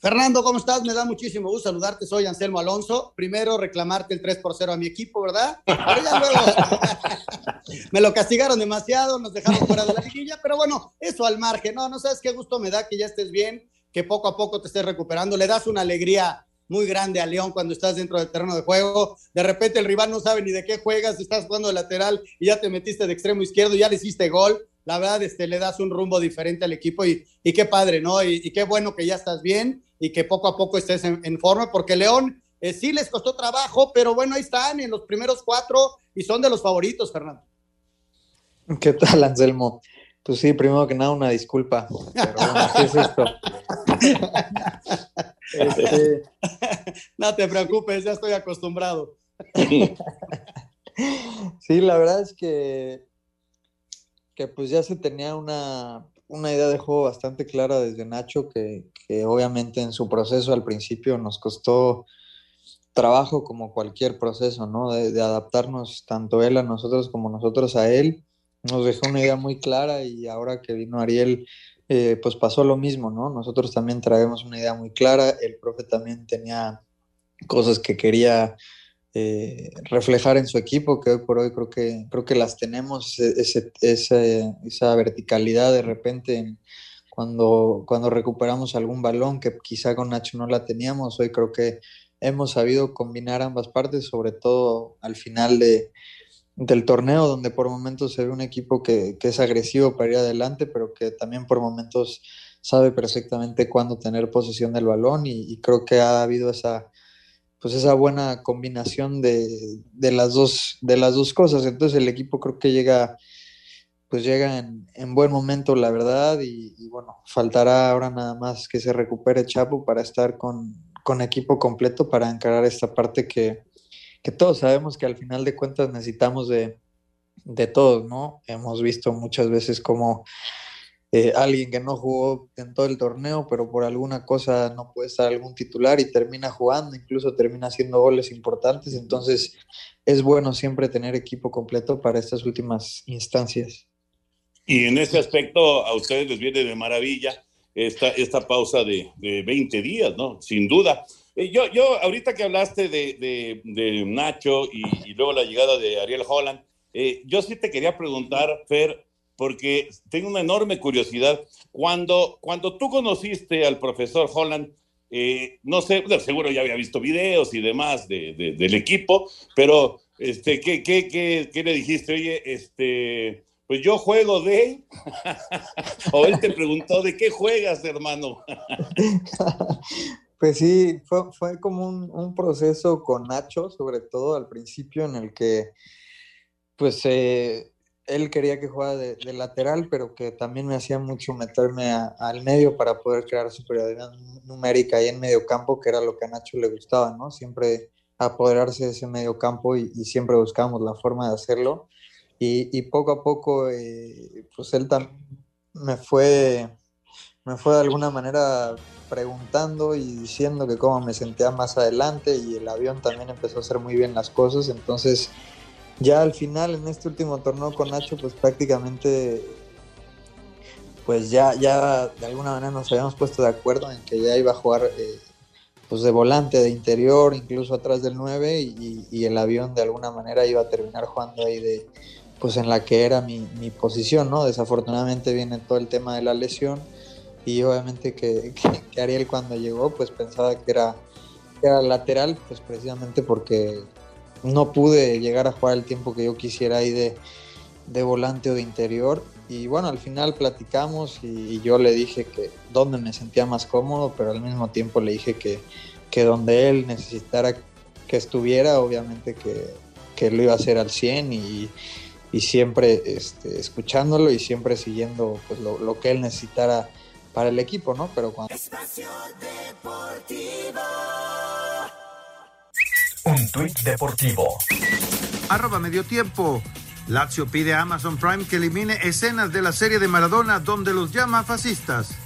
[SPEAKER 10] Fernando, ¿cómo estás? Me da muchísimo gusto saludarte. Soy Anselmo Alonso. Primero, reclamarte el 3 por 0 a mi equipo, ¿verdad? Pero ya luego me lo castigaron demasiado, nos dejaron fuera de la liguilla, pero bueno, eso al margen. No, no sabes qué gusto me da que ya estés bien, que poco a poco te estés recuperando. Le das una alegría muy grande a León cuando estás dentro del terreno de juego. De repente el rival no sabe ni de qué juegas, estás jugando de lateral y ya te metiste de extremo izquierdo, ya le hiciste gol. La verdad, este, le das un rumbo diferente al equipo y, y qué padre, ¿no? Y, y, qué bueno que ya estás bien y que poco a poco estés en, en forma, porque León eh, sí les costó trabajo, pero bueno, ahí están en los primeros cuatro y son de los favoritos, Fernando.
[SPEAKER 19] ¿Qué tal, Anselmo? Pues sí, primero que nada, una disculpa. Pero bueno, ¿qué es esto?
[SPEAKER 10] este... No te preocupes, ya estoy acostumbrado.
[SPEAKER 19] sí, la verdad es que, que pues ya se tenía una, una idea de juego bastante clara desde Nacho, que, que, obviamente en su proceso al principio nos costó trabajo como cualquier proceso, ¿no? De, adaptarnos tanto él a nosotros como nosotros a él. Nos dejó una idea muy clara y ahora que vino Ariel, eh, pues pasó lo mismo, ¿no? Nosotros también traemos una idea muy clara, el profe también tenía cosas que quería eh, reflejar en su equipo, que hoy por hoy creo que, creo que las tenemos, esa verticalidad de repente cuando, cuando recuperamos algún balón que quizá con Nacho no la teníamos, hoy creo que hemos sabido combinar ambas partes, sobre todo al final de, del torneo, donde por momentos se ve un equipo que, es agresivo para ir adelante, pero que también por momentos sabe perfectamente cuándo tener posesión del balón y, creo que ha habido esa pues esa buena combinación de, de, las dos de las dos cosas entonces el equipo creo que llega pues llega en, en buen momento la verdad y, y, bueno faltará ahora nada más que se recupere Chapo para estar con, con equipo completo para encarar esta parte que, que todos sabemos que al final de cuentas necesitamos de, de todos, ¿no? Hemos visto muchas veces como eh, alguien que no jugó en todo el torneo, pero por alguna cosa no puede estar algún titular y termina jugando, incluso termina haciendo goles importantes. Entonces es bueno siempre tener equipo completo para estas últimas instancias.
[SPEAKER 9] Y en ese aspecto a ustedes les viene de maravilla esta, esta pausa de, de 20 días, ¿no? Sin duda. Eh, yo, yo, ahorita que hablaste de, de, Nacho y, luego la llegada de Ariel Holland, eh, yo sí te quería preguntar, Fer, porque tengo una enorme curiosidad. Cuando, cuando tú conociste al profesor Holland, eh, no sé, seguro ya había visto videos y demás de, del equipo, pero este, ¿qué, qué, qué, le dijiste? Oye, este, pues yo juego de o él te preguntó de qué juegas, hermano.
[SPEAKER 19] Pues sí, fue, fue como un, un, proceso con Nacho, sobre todo al principio, en el que pues eh, él quería que jugara de, lateral, pero que también me hacía mucho meterme a, al medio para poder crear superioridad numérica ahí en medio campo, que era lo que a Nacho le gustaba, ¿no? Siempre apoderarse de ese medio campo y, y siempre buscábamos la forma de hacerlo. Y, y poco a poco, eh, pues él también me fue, me fue de alguna manera preguntando y diciendo que cómo me sentía más adelante y el avión también empezó a hacer muy bien las cosas, entonces ya al final en este último torneo con Nacho pues prácticamente pues ya, ya de alguna manera nos habíamos puesto de acuerdo en que ya iba a jugar eh, pues de volante, de interior, incluso atrás del 9 y, y, el avión de alguna manera iba a terminar jugando ahí de pues en la que era mi, mi posición, ¿no? Desafortunadamente viene todo el tema de la lesión y obviamente que, que, que Ariel cuando llegó pues pensaba que era, que era lateral pues precisamente porque no pude llegar a jugar el tiempo que yo quisiera ahí de, de volante o de interior y bueno al final platicamos y, yo le dije que donde me sentía más cómodo pero al mismo tiempo le dije que, que donde él necesitara que estuviera obviamente que, que lo iba a hacer al 100 y, y siempre este, escuchándolo y siempre siguiendo pues, lo, lo que él necesitara para el equipo, ¿no? Pero cuando...
[SPEAKER 13] Un tuit deportivo.
[SPEAKER 14] Arroba medio tiempo. Lazio pide a Amazon Prime que elimine escenas de la serie de Maradona donde los llama fascistas.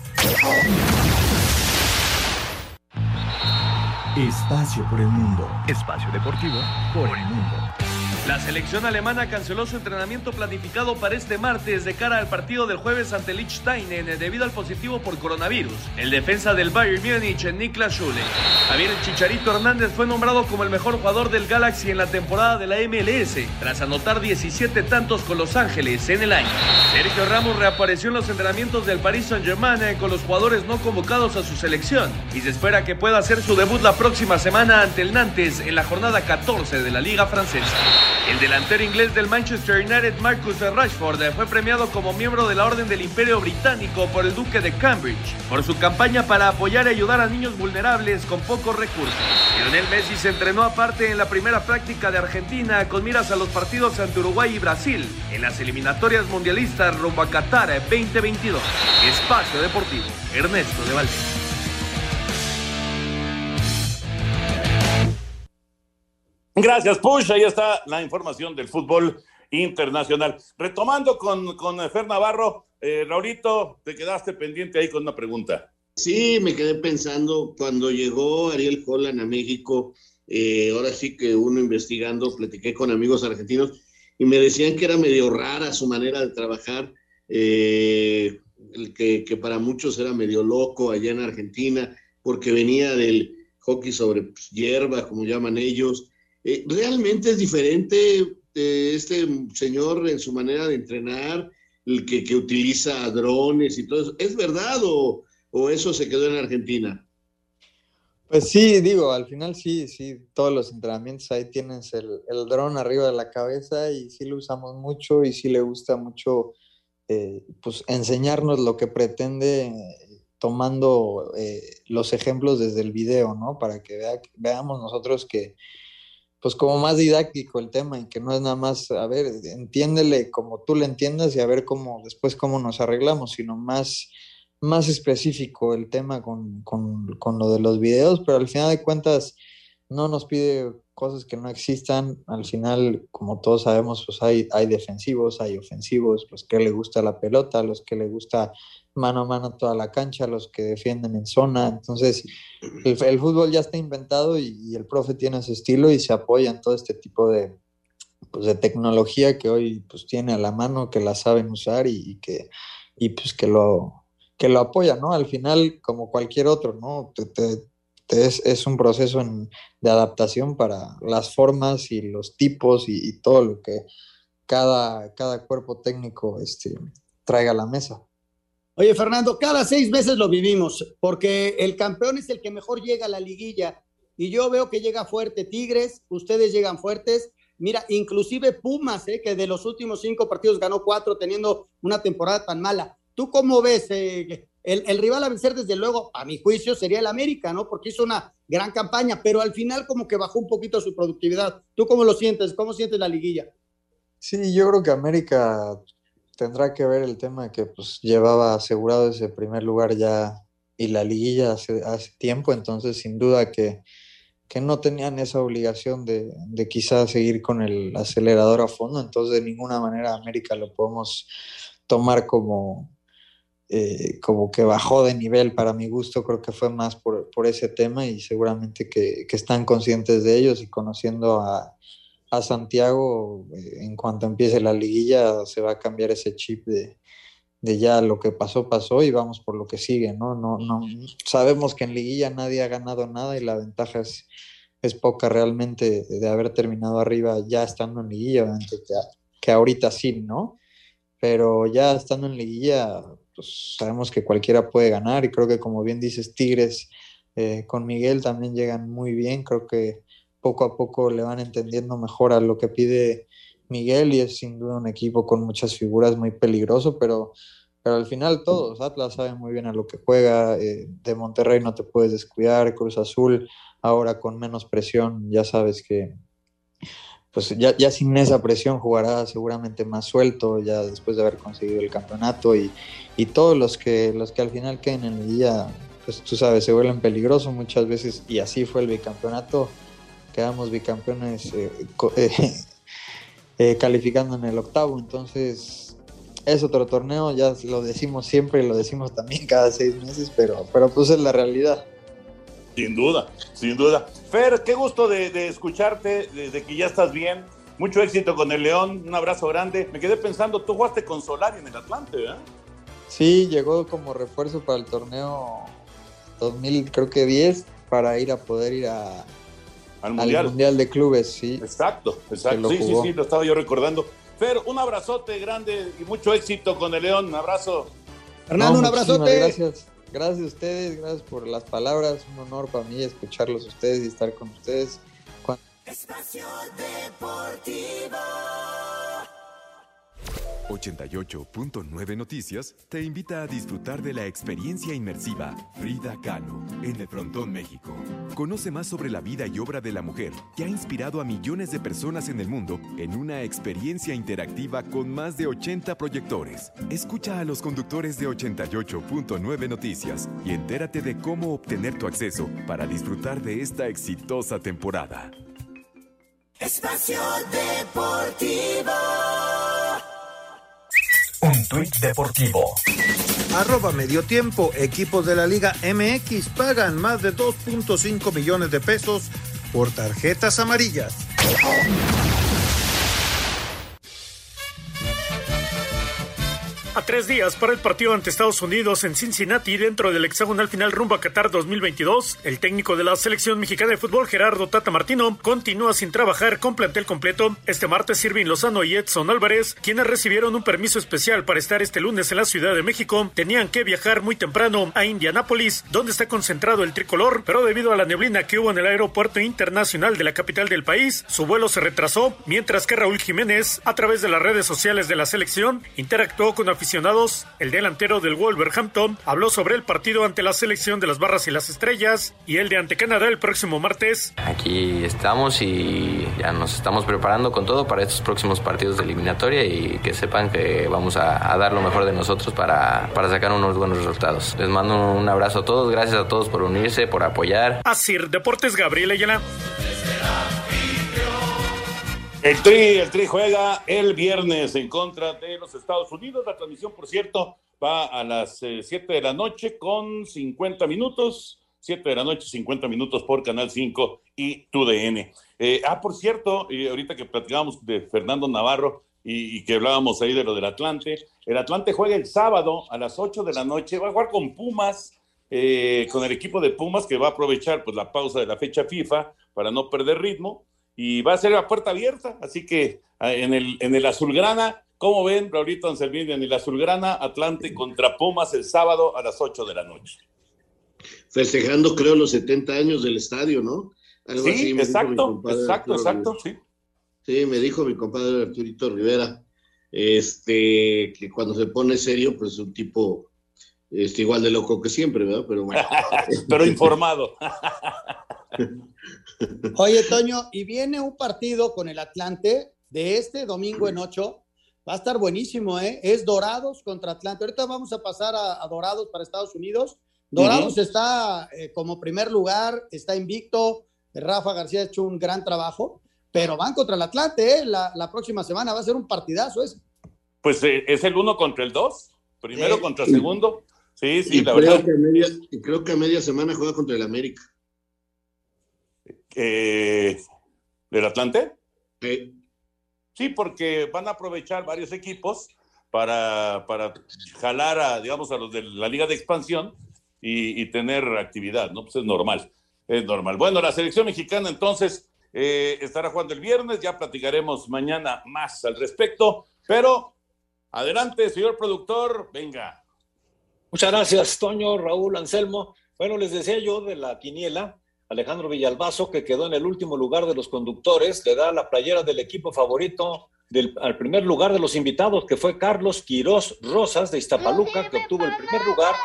[SPEAKER 13] Espacio por el mundo. Espacio deportivo por el mundo.
[SPEAKER 20] La selección alemana canceló su entrenamiento planificado para este martes de cara al partido del jueves ante Liechtenstein debido al positivo por coronavirus. El defensa del Bayern Múnich, Niklas Schule. Javier Chicharito Hernández fue nombrado como el mejor jugador del Galaxy en la temporada de la MLS, tras anotar 17 tantos con Los Ángeles en el año. Sergio Ramos reapareció en los entrenamientos del Paris Saint-Germain eh, con los jugadores no convocados a su selección y se espera que pueda hacer su debut la próxima semana ante el Nantes en la jornada 14 de la Liga Francesa. El delantero inglés del Manchester United, Marcus Rashford, fue premiado como miembro de la Orden del Imperio Británico por el Duque de Cambridge por su campaña para apoyar y ayudar a niños vulnerables con pocos recursos. Lionel Messi se entrenó aparte en la primera práctica de Argentina con miras a los partidos ante Uruguay y Brasil en las eliminatorias mundialistas rumbo a Qatar 2022. Espacio Deportivo, Ernesto de Valdés.
[SPEAKER 9] Gracias, Push. Ahí está la información del fútbol internacional. Retomando con, con Fer Navarro, eh, Raulito, te quedaste pendiente ahí con una pregunta.
[SPEAKER 11] Sí, me quedé pensando cuando llegó Ariel Holland a México, eh, ahora sí que uno investigando, platiqué con amigos argentinos y me decían que era medio rara su manera de trabajar, eh, que, que, para muchos era medio loco allá en Argentina, porque venía del hockey sobre pues, hierba, como llaman ellos, Eh, ¿Realmente es diferente eh, este señor en su manera de entrenar, el que, que utiliza drones y todo eso? ¿Es verdad o, o eso se quedó en Argentina?
[SPEAKER 19] Pues sí, digo, al final sí, sí, todos los entrenamientos ahí tienes el, el dron arriba de la cabeza y sí lo usamos mucho y sí le gusta mucho eh, pues enseñarnos lo que pretende tomando eh, los ejemplos desde el video, ¿no? Para que vea, veamos nosotros que, pues como más didáctico el tema y que no es nada más, a ver, entiéndele como tú le entiendas y a ver cómo después cómo nos arreglamos, sino más más específico el tema con, con, con, lo de los videos, pero al final de cuentas no nos pide cosas que no existan. Al final, como todos sabemos, pues hay, hay defensivos, hay ofensivos, los que le gusta la pelota, los que le gusta mano a mano toda la cancha, los que defienden en zona. Entonces, el, el fútbol ya está inventado y, y, el profe tiene su estilo y se apoya en todo este tipo de, pues, de tecnología que hoy pues, tiene a la mano, que la saben usar y, y que, y pues que lo, que lo apoya, ¿no? Al final, como cualquier otro, ¿no? Te, te, es, es, un proceso de adaptación para las formas y los tipos y, todo lo que cada, cada cuerpo técnico este, traiga a la mesa.
[SPEAKER 10] Oye, Fernando, cada seis meses lo vivimos, porque el campeón es el que mejor llega a la liguilla. Y yo veo que llega fuerte Tigres, ustedes llegan fuertes. Mira, inclusive Pumas, ¿eh? que de los últimos cinco partidos ganó cuatro, teniendo una temporada tan mala. ¿Tú cómo ves? Eh, el, rival a vencer, desde luego, a mi juicio, sería el América, ¿no? Porque hizo una gran campaña, pero al final como que bajó un poquito su productividad. ¿Tú cómo lo sientes? ¿Cómo sientes la liguilla?
[SPEAKER 19] Sí, yo creo que América tendrá que ver el tema que pues llevaba asegurado ese primer lugar ya y la liguilla hace, hace tiempo, entonces sin duda que, que no tenían esa obligación de, de quizás seguir con el acelerador a fondo, entonces de ninguna manera América lo podemos tomar como, eh, como que bajó de nivel para mi gusto, creo que fue más por, por ese tema y seguramente que, que, están conscientes de ellos y conociendo a, a Santiago, eh, en cuanto empiece la liguilla se va a cambiar ese chip de, de, ya lo que pasó, pasó y vamos por lo que sigue, ¿no? No, no Sabemos que en liguilla nadie ha ganado nada y la ventaja es, es poca realmente de haber terminado arriba ya estando en liguilla, que, que ahorita sí, ¿no? Pero ya estando en liguilla, pues sabemos que cualquiera puede ganar y creo que como bien dices, Tigres eh, con Miguel también llegan muy bien, creo que poco a poco le van entendiendo mejor a lo que pide Miguel y es sin duda un equipo con muchas figuras muy peligroso, pero, pero al final todos, Atlas sabe muy bien a lo que juega, eh, de Monterrey no te puedes descuidar, Cruz Azul ahora con menos presión, ya sabes que pues ya, ya sin esa presión jugará seguramente más suelto, ya después de haber conseguido el campeonato y, y todos los que, los que al final queden en el día, pues tú sabes, se vuelven peligrosos muchas veces y así fue el bicampeonato, quedamos bicampeones eh, eh, eh, calificando en el octavo, entonces es otro torneo, ya lo decimos siempre y lo decimos también cada seis meses, pero, pero pues es la realidad.
[SPEAKER 9] Sin duda, sin duda. Fer, qué gusto de, de escucharte, de, de, que ya estás bien. Mucho éxito con el León, un abrazo grande. Me quedé pensando, tú jugaste con Solari en el Atlante, ¿eh?
[SPEAKER 19] Sí, llegó como refuerzo para el torneo 2000, creo que 10, para ir a poder ir a,
[SPEAKER 9] al, mundial.
[SPEAKER 19] al mundial. de Clubes, sí.
[SPEAKER 9] Exacto, exacto. Sí, sí, sí, lo estaba yo recordando. Fer, un abrazote grande y mucho éxito con el León. Un abrazo.
[SPEAKER 10] Fernando, no, un abrazote.
[SPEAKER 19] Gracias. Gracias a ustedes, gracias por las palabras. Un honor para mí escucharlos ustedes y estar con ustedes.
[SPEAKER 18] Espacio Deportivo.
[SPEAKER 7] 88.9 Noticias te invita a disfrutar de la experiencia inmersiva Frida Kahlo en el Frontón México. Conoce más sobre la vida y obra de la mujer que ha inspirado a millones de personas en el mundo en una experiencia interactiva con más de 80 proyectores. Escucha a los conductores de 88.9 Noticias y entérate de cómo obtener tu acceso para disfrutar de esta exitosa temporada.
[SPEAKER 18] Espacio Deportivo.
[SPEAKER 13] Tuit deportivo.
[SPEAKER 14] Arroba medio tiempo. Equipos de la Liga MX pagan más de 2.5 millones de pesos por tarjetas amarillas.
[SPEAKER 12] A tres días para el partido ante Estados Unidos en Cincinnati dentro del hexagonal final rumbo a Qatar 2022, el técnico de la selección mexicana de fútbol Gerardo Tata Martino continúa sin trabajar con plantel completo. Este martes Irving Lozano y Edson Álvarez, quienes recibieron un permiso especial para estar este lunes en la Ciudad de México, tenían que viajar muy temprano a Indianápolis, donde está concentrado el tricolor, pero debido a la neblina que hubo en el aeropuerto internacional de la capital del país, su vuelo se retrasó, mientras que Raúl Jiménez, a través de las redes sociales de la selección, interactuó con aficionados. El delantero del Wolverhampton habló sobre el partido ante la selección de las Barras y las Estrellas y el de ante Canadá el próximo martes.
[SPEAKER 4] Aquí estamos y ya nos estamos preparando con todo para estos próximos partidos de eliminatoria y que sepan que vamos a, a dar lo mejor de nosotros para, para sacar unos buenos resultados. Les mando un abrazo a todos, gracias a todos por unirse, por apoyar.
[SPEAKER 12] Asir Deportes Gabriel Ayala.
[SPEAKER 9] El Tri, el Tri juega el viernes en contra de los Estados Unidos. La transmisión, por cierto, va a las 7 de la noche con 50 minutos. 7 de la noche, 50 minutos por Canal 5 y TUDN. Eh, ah, por cierto, ahorita que platicábamos de Fernando Navarro y, y, que hablábamos ahí de lo del Atlante, el Atlante juega el sábado a las 8 de la noche, va a jugar con Pumas, eh, con el equipo de Pumas que va a aprovechar pues, la pausa de la fecha FIFA para no perder ritmo y va a ser la puerta abierta, así que en el, en el Azulgrana, ¿cómo ven, Raulito Anselmín, en el Azulgrana, Atlante contra Pumas el sábado a las 8 de la noche?
[SPEAKER 11] Festejando, creo, los 70 años del estadio, ¿no?
[SPEAKER 9] Algo sí, así exacto, exacto, exacto, sí.
[SPEAKER 11] Sí, me dijo mi compadre Arturito Rivera, este, que cuando se pone serio, pues un tipo este, igual de loco que siempre, ¿verdad? Pero bueno.
[SPEAKER 9] Pero informado.
[SPEAKER 10] Oye, Toño, y viene un partido con el Atlante de este domingo en 8. Va a estar buenísimo, ¿eh? Es Dorados contra Atlante. Ahorita vamos a pasar a, a Dorados para Estados Unidos. Dorados uh -huh. está eh, como primer lugar, está invicto. Rafa García ha hecho un gran trabajo, pero van contra el Atlante, ¿eh? La, la próxima semana va a ser un partidazo ese.
[SPEAKER 9] Pues eh, es el uno contra el dos. Primero contra segundo. Sí, sí,
[SPEAKER 11] y
[SPEAKER 9] la
[SPEAKER 11] creo
[SPEAKER 9] verdad.
[SPEAKER 11] Que a media, y creo que a media semana juega contra el América.
[SPEAKER 9] Eh, ¿Del Atlante?
[SPEAKER 11] Sí.
[SPEAKER 9] Sí, porque van a aprovechar varios equipos para, para jalar a, digamos, a los de la Liga de Expansión y, y tener actividad, ¿no? Pues es normal, es normal. Bueno, la selección mexicana entonces eh, estará jugando el viernes, ya platicaremos mañana más al respecto, pero adelante, señor productor, venga.
[SPEAKER 21] Muchas gracias, Toño, Raúl, Anselmo. Bueno, les decía yo de la quiniela, Alejandro Villalbazo, que quedó en el último lugar de los conductores, le da la playera del equipo favorito del, al primer lugar de los invitados, que fue Carlos Quirós Rosas de Iztapaluca, que obtuvo el primer lugar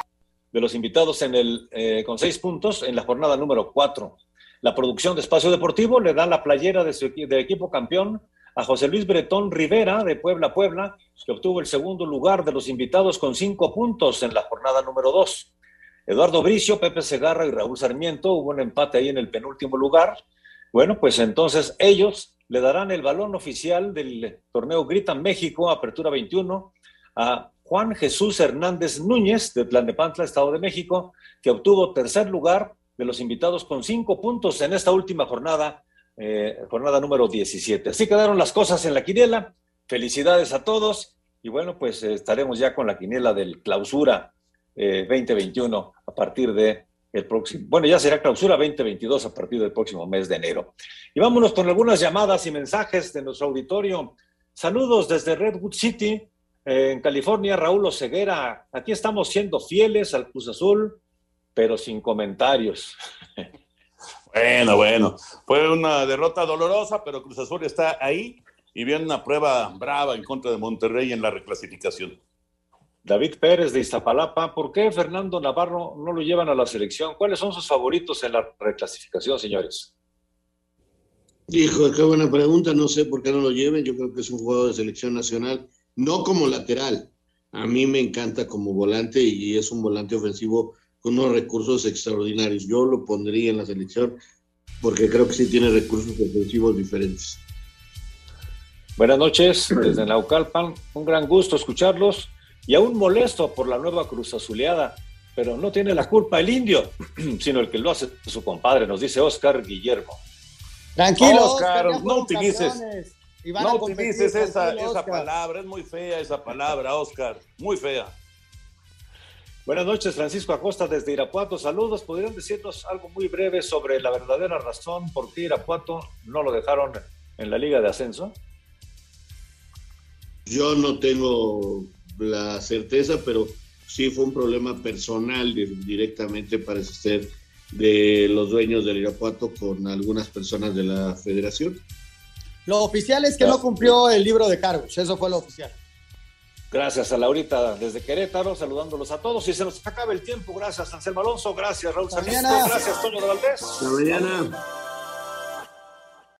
[SPEAKER 21] de los invitados en el, eh, con seis puntos en la jornada número cuatro. La producción de Espacio Deportivo le da la playera de su de equipo campeón a José Luis Bretón Rivera de Puebla, Puebla, que obtuvo el segundo lugar de los invitados con cinco puntos en la jornada número dos. Eduardo Bricio, Pepe Segarra y Raúl Sarmiento, hubo un empate ahí en el penúltimo lugar. Bueno, pues entonces ellos le darán el balón oficial del torneo Grita México, Apertura 21, a Juan Jesús Hernández Núñez de Tlanepantla, Estado de México, que obtuvo tercer lugar de los invitados con cinco puntos en esta última jornada, eh, jornada número 17. Así quedaron las cosas en la quiniela. Felicidades a todos y bueno, pues eh, estaremos ya con la quiniela del clausura eh, 2021 a partir de el próximo, bueno, ya será clausura 2022 a partir del próximo mes de enero. Y vámonos con algunas llamadas y mensajes de nuestro auditorio. Saludos desde Redwood City, eh, en California, Raúl Oceguera. Aquí estamos siendo fieles al Cruz Azul, pero sin comentarios.
[SPEAKER 9] Bueno, bueno, fue una derrota dolorosa, pero Cruz Azul está ahí y viene una prueba brava en contra de Monterrey en la reclasificación.
[SPEAKER 21] David Pérez de Iztapalapa, ¿por qué Fernando Navarro no lo llevan a la selección? ¿Cuáles son sus favoritos en la reclasificación, señores?
[SPEAKER 11] Hijo, qué buena pregunta, no sé por qué no lo lleven, yo creo que es un jugador de selección nacional, no como lateral, a mí me encanta como volante y es un volante ofensivo con unos recursos extraordinarios, yo lo pondría en la selección porque creo que sí tiene recursos ofensivos diferentes.
[SPEAKER 21] Buenas noches, desde Naucalpan, un gran gusto escucharlos y aún molesto por la nueva Cruz Azuleada, pero no tiene la culpa el indio, sino el que lo hace su compadre, nos dice Oscar Guillermo.
[SPEAKER 10] Tranquilo,
[SPEAKER 9] Oscar, no utilices, no utilices esa, esa palabra, es muy fea esa palabra, Oscar, muy fea.
[SPEAKER 21] Buenas noches, Francisco Acosta desde Irapuato. Saludos. ¿Podrían decirnos algo muy breve sobre la verdadera razón por qué Irapuato no lo dejaron en la Liga de Ascenso?
[SPEAKER 11] Yo no tengo la certeza, pero sí fue un problema personal de- directamente, parece ser, de los dueños del Irapuato con algunas personas de la federación.
[SPEAKER 10] Lo oficial es que no cumplió el libro de cargos, eso fue lo oficial.
[SPEAKER 21] Gracias a Laurita desde Querétaro, saludándolos a todos. Y se nos acaba el tiempo. Gracias, Anselmo Alonso. Gracias, Raúl
[SPEAKER 10] mañana.
[SPEAKER 21] Gracias, Toño de Valdés.
[SPEAKER 11] Hasta mañana.